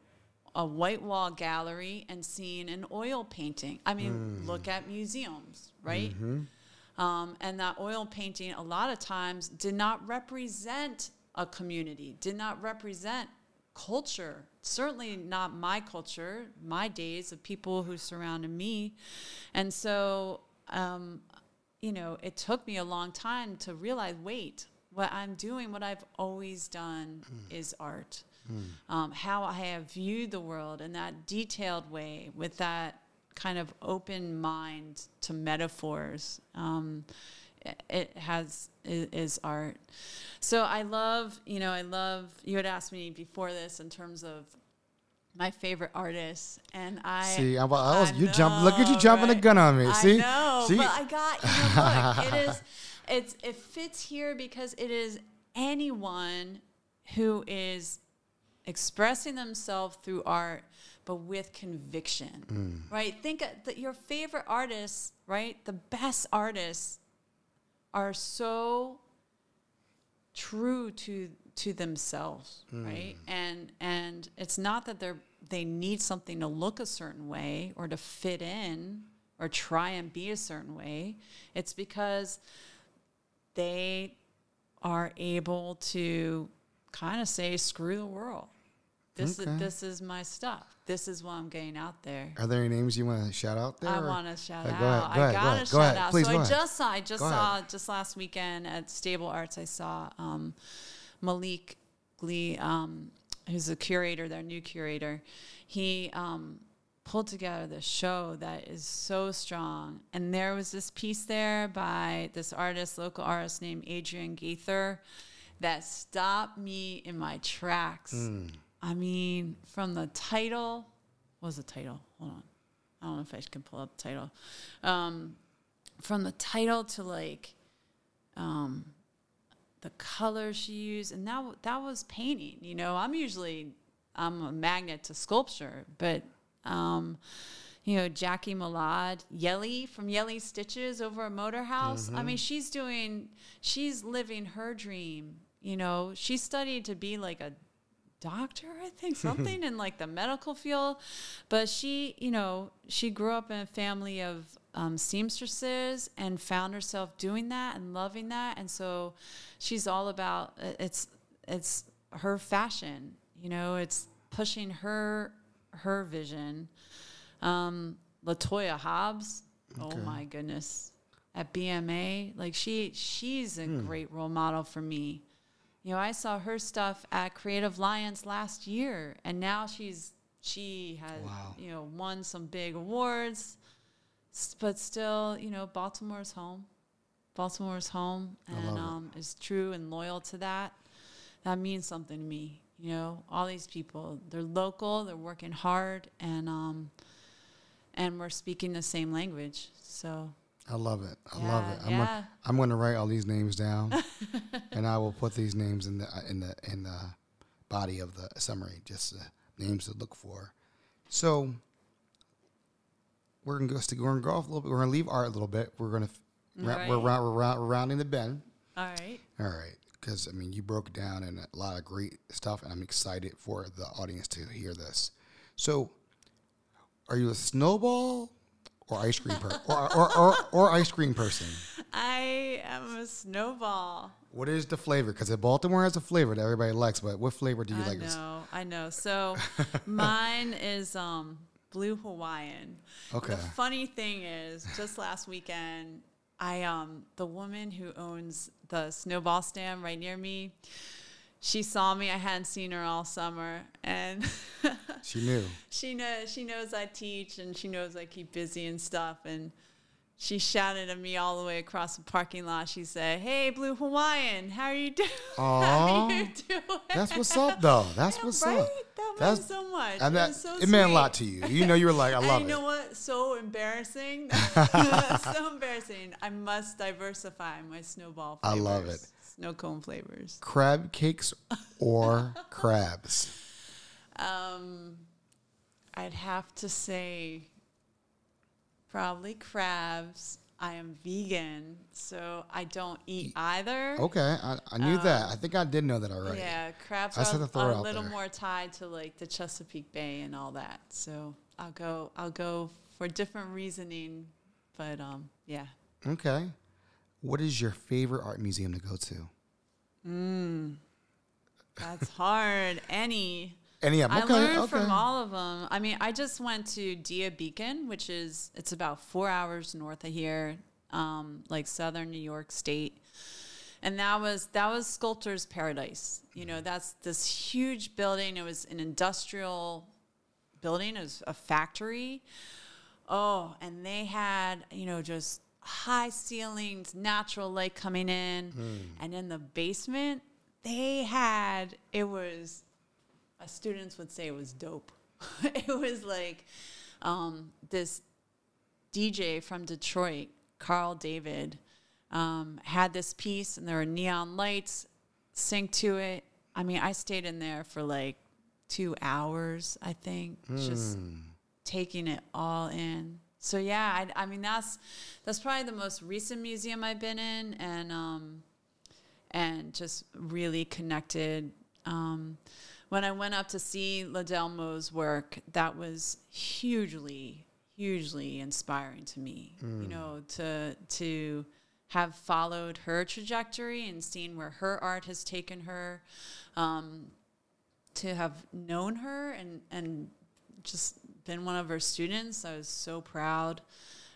a white wall gallery and seeing an oil painting. I mean, look at museums, right? Um, and that oil painting, a lot of times, did not represent a community, did not represent culture. Certainly not my culture, my days of people who surrounded me. And so, um, you know, it took me a long time to realize wait, what I'm doing, what I've always done is art. Um, how I have viewed the world in that detailed way with that kind of open mind to metaphors. Um, it- has is, art. So I love, you know, I love. You had asked me before this in terms of my favorite artists, and I See, I, was oh, I you jump. Look at you know, jumping the right? gun on me. See, I know, see, but I got you know, look. It is, it's it fits here because it is anyone who is expressing themselves through art, but with conviction, mm. right? Think that your favorite artists, right? The best artists are so true to to themselves mm. right? And and it's not that they're they need something to look a certain way or to fit in or try and be a certain way. It's because they are able to kind of say screw the world this Okay. is this is my stuff this is what i'm getting out there Are there any names you want to shout out there? I want to shout Uh, out. go ahead, go I gotta go shout ahead. out. Please so I just saw. I just saw ahead. just last weekend at Stable Arts. I saw um, Malik Glee, um, who's a curator, their new curator. He um, pulled together this show that is so strong. And there was this piece there by this artist, local artist named Adrienne Gaither, that stopped me in my tracks. Hmm. I mean, from the title, what was the title? Hold on. I don't know if I can pull up the title. Um, from the title to like um, the colors she used, and that that was painting. You know, I'm usually I'm a magnet to sculpture, but um, you know, Jackie Malad, Yelly from Yelly Stitches over at Motor House. I mean, she's doing, she's living her dream. You know, she studied to be like a doctor, I think, something in like the medical field. But she, you know, she grew up in a family of um, seamstresses and found herself doing that and loving that. And so she's all about uh, it's it's her fashion. You know, it's pushing her her vision. Um, Latoya Hobbs, oh my goodness, at BMA, like she she's a great role model for me. You know, I saw her stuff at Creative Alliance last year, and now she's she has Wow. you know won some big awards, but still, you know, Baltimore's home. Baltimore's home, and um, is true and loyal to that. That means something to me. You know, all these people, they're local, they're working hard, and um, and we're speaking the same language. So I love it. I love it. I'm yeah. gonna, I'm going to write all these names down, and I will put these names in the in the in the body of the summary, just uh, names to look for. So we're gonna go. We're gonna go off a little bit. We're gonna leave art a little bit. We're gonna ra- we're, we're, ra- we're rounding the bend. all right. All right, because I mean, you broke down and a lot of great stuff, and I'm excited for the audience to hear this. So, are you a snowball or ice cream per- or, or, or, or ice cream person? I am a snowball. What is the flavor? Because Baltimore has a flavor that everybody likes, but what flavor do you I like? I know, I know. So mine is um, blue Hawaiian. Okay. The funny thing is, just last weekend, I um the woman who owns the snowball stand right near me, she saw me. I hadn't seen her all summer, and She knew. she knows she knows I teach, and she knows I keep busy and stuff, and. She shouted at me all the way across the parking lot. She said, "Hey, Blue Hawaiian, how are you doing? how are you doing?" That's what's up, though. That's Yeah, what's right? up. That That's- so much. And it that was so it meant a lot to you. You know, you were like, I love and it. you know what? So embarrassing. so embarrassing. I must diversify my snowball I love it. Snow cone flavors. Crab cakes or crabs? Um, I'd have to say Probably crabs. I am vegan, so I don't eat either. Okay, I, I knew that. I think I did know that already. Um, Yeah, crabs I are, had to throw are a little there. more tied to like the Chesapeake Bay and all that. So I'll go. I'll go for different reasoning, but um, yeah. Okay. What is your favorite art museum to go to? Mm, That's hard. Any. Any of them? I Okay, learned okay. from all of them. I mean, I just went to Dia Beacon, which is it's about four hours north of here, um, like southern New York State, and that was that was Sculptor's Paradise. You know, that's this huge building. It was an industrial building. It was a factory. Oh, and they had you know just high ceilings, natural light coming in, and in the basement they had it was students would say it was dope. it was like um, this DJ from Detroit, Carl David, um, had this piece, and there were neon lights synced to it. I mean, I stayed in there for like two hours, I think, just taking it all in. So yeah, I, I mean that's that's probably the most recent museum I've been in, and um, and just really connected. Um, when I went up to see Ledelle Moe's work, that was hugely, hugely inspiring to me. You know, to to have followed her trajectory and seen where her art has taken her, um, to have known her and and just been one of her students. I was so proud,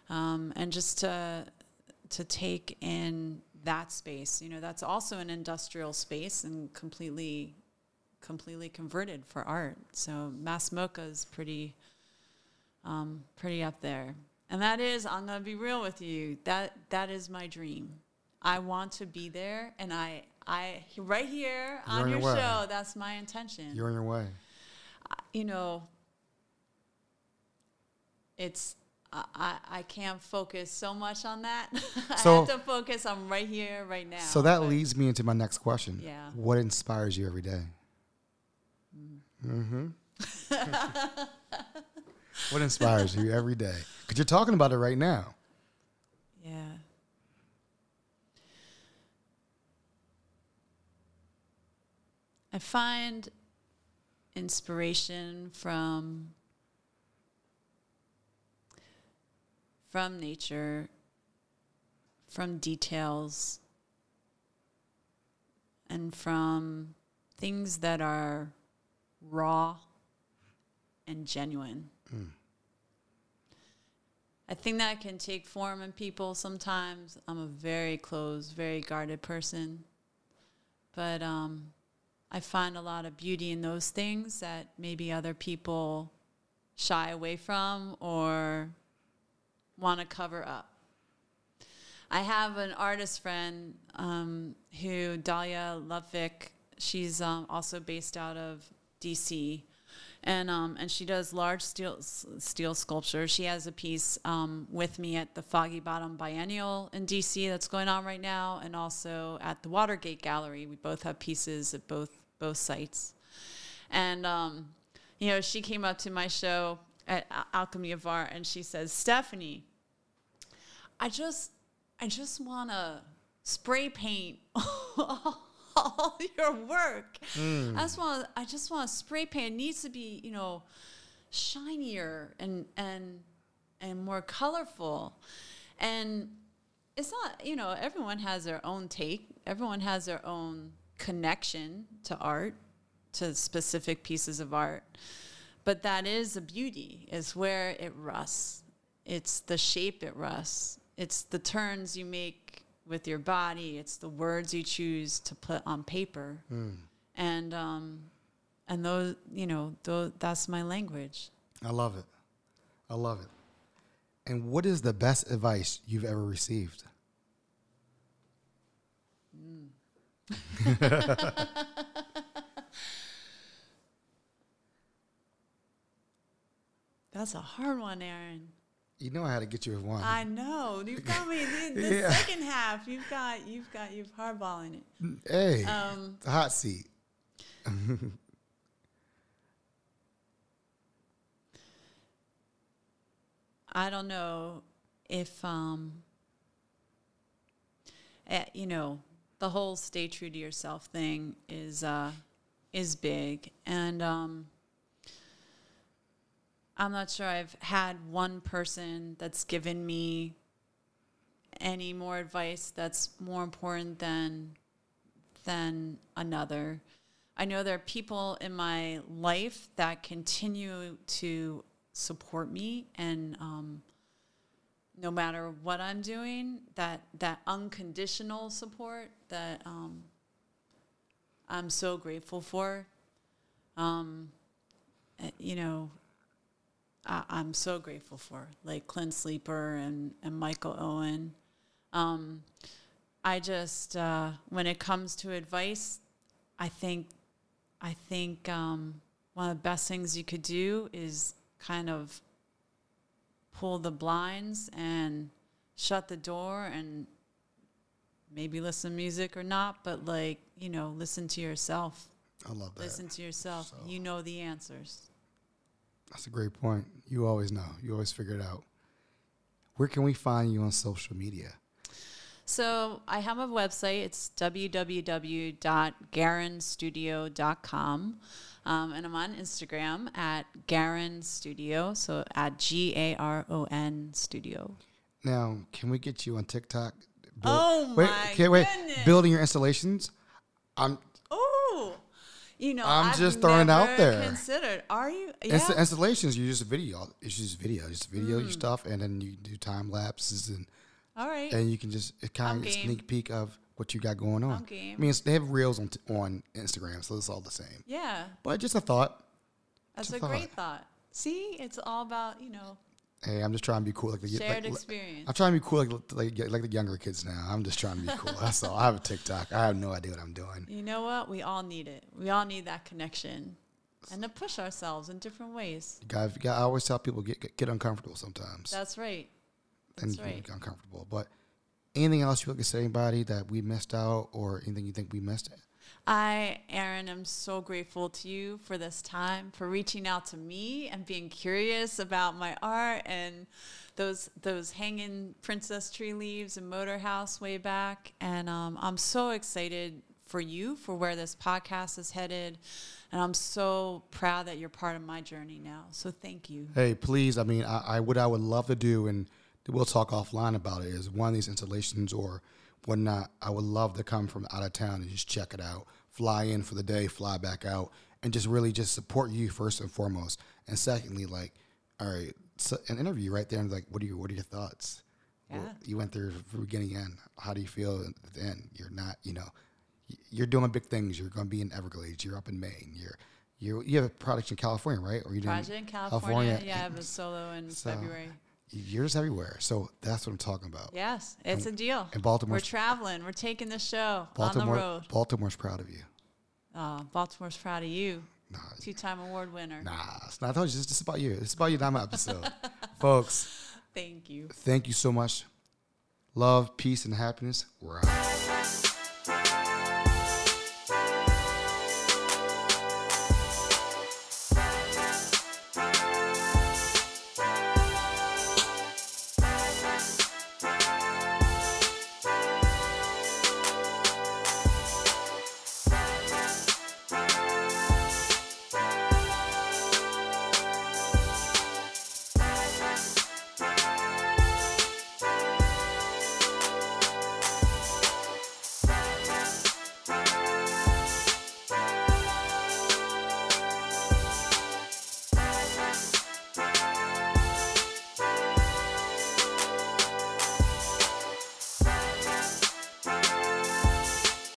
um, and just to to take in that space. You know, that's also an industrial space and completely completely converted for art. So Mass MoCA is pretty um, pretty up there. And that is, I'm gonna be real with you. That that is my dream. I want to be there, and I I right here You're on your your show. That's my intention You're on your way. you know, it's I, I I can't focus so much on that. I have to focus on right here, right now. So that But leads me into my next question. Yeah. What inspires you every day? Mm-hmm. what inspires you every day? Because you're talking about it right now. Yeah. I find inspiration from from nature, from details, and from things that are raw and genuine. I think that can take form in people sometimes. I'm a very closed, very guarded person. But um, I find a lot of beauty in those things that maybe other people shy away from or want to cover up. I have an artist friend um, who, Dalya Luttwak, she's um, also based out of DC. And, um, and she does large steel, steel sculpture. She has a piece um, with me at the Foggy Bottom Biennial in DC that's going on right now, and also at the Watergate Gallery. We both have pieces at both both sites. And um, you know, she came up to my show at Alchemy of Art, and she says, "Stephanie, I just I just want to spray paint all your work. Mm. I just want I just want to spray paint. It needs to be, you know, shinier and and and more colorful. And it's not, you know, everyone has their own take. Everyone has their own connection to art, to specific pieces of art. But that is a beauty, is where it rusts. It's the shape it rusts. It's the turns you make with your body. It's the words you choose to put on paper. And um, and those, you know, those, that's my language. I love it. I love it. And what is the best advice you've ever received? That's a hard one, Aaron. You know I had to get you with one. I know. You've got me the, the Yeah. second half. You've got you've got you've hardballing it. hey, Um, the hot seat. I don't know if um, eh, you know, the whole stay true to yourself thing is uh, is big, and um, I'm not sure I've had one person that's given me any more advice that's more important than than another. I know there are people in my life that continue to support me and um, no matter what I'm doing, that that unconditional support that um, I'm so grateful for. Um, eh, you know, I'm so grateful for like Clint Sleeper and and Michael Owen. Um, I just uh, when it comes to advice, I think I think um, one of the best things you could do is kind of pull the blinds and shut the door and maybe listen to music or not, but like, you know, listen to yourself. I love that. Listen to yourself. You know the answers. That's a great point. You always know. You always figure it out. Where can we find you on social media? So I have a website. It's www.garonstudio.com. Um, and I'm on Instagram at Garon Studio. So at G A R O N Studio. Now, can we get you on TikTok? Oh wait, my wait. goodness. Building your installations. I'm you know, I'm I've just throwing it out there. Considered? Are you? Yeah. installations. You just video. It's just video. Just video Mm. your stuff, and then you do time lapses, and All right. and you can just it kind of sneak peek of what you got going on. I mean, they have reels on t- on Instagram, so it's all the same. yeah, But just a thought. that's a a great thought. See, it's all about you know Hey, I'm just trying to be cool. Like the shared like, experience. I'm trying to be cool like, like like the younger kids now. I'm just trying to be cool. That's all. I have a TikTok. I have no idea what I'm doing. You know what? We all need it. We all need that connection, and to push ourselves in different ways. You got, you got, I always tell people get get, get uncomfortable sometimes. That's right. That's you right. get uncomfortable. But anything else you want to say, anybody that we missed out, or anything you think we missed? I, Aaron, am so grateful to you for this time, for reaching out to me and being curious about my art and those those hanging princess tree leaves and motor house way back. And um, I'm so excited for you for where this podcast is headed, and I'm so proud that you're part of my journey now. So thank you. Hey, please. I mean, I, I what I would love to do, and we'll talk offline about it. Is one of these installations or whatnot. I would love to come from out of town and just check it out, fly in for the day, fly back out, and just really just support you first and foremost. And secondly, like, all right, so an interview right there, and like, what are your what are your thoughts? Well, you went there from beginning end. How do you feel at the end? You're not, you know, you're doing big things. You're going to be in Everglades. You're up in Maine. You're you you have a project in California, right? Or you doing Project in California. Yeah, I have a solo in So, February. You're just everywhere. So that's what I'm talking about. Yes, it's a deal. and Baltimore, We're traveling. We're taking the show Baltimore, on the road. Baltimore's proud of you. Uh, Baltimore's proud of you. Nah, Two-time award winner. nah, it's not. I told you, it's just about you. It's about you. Not my episode, folks. Thank you. Thank you so much. Love, peace, and happiness. We're out.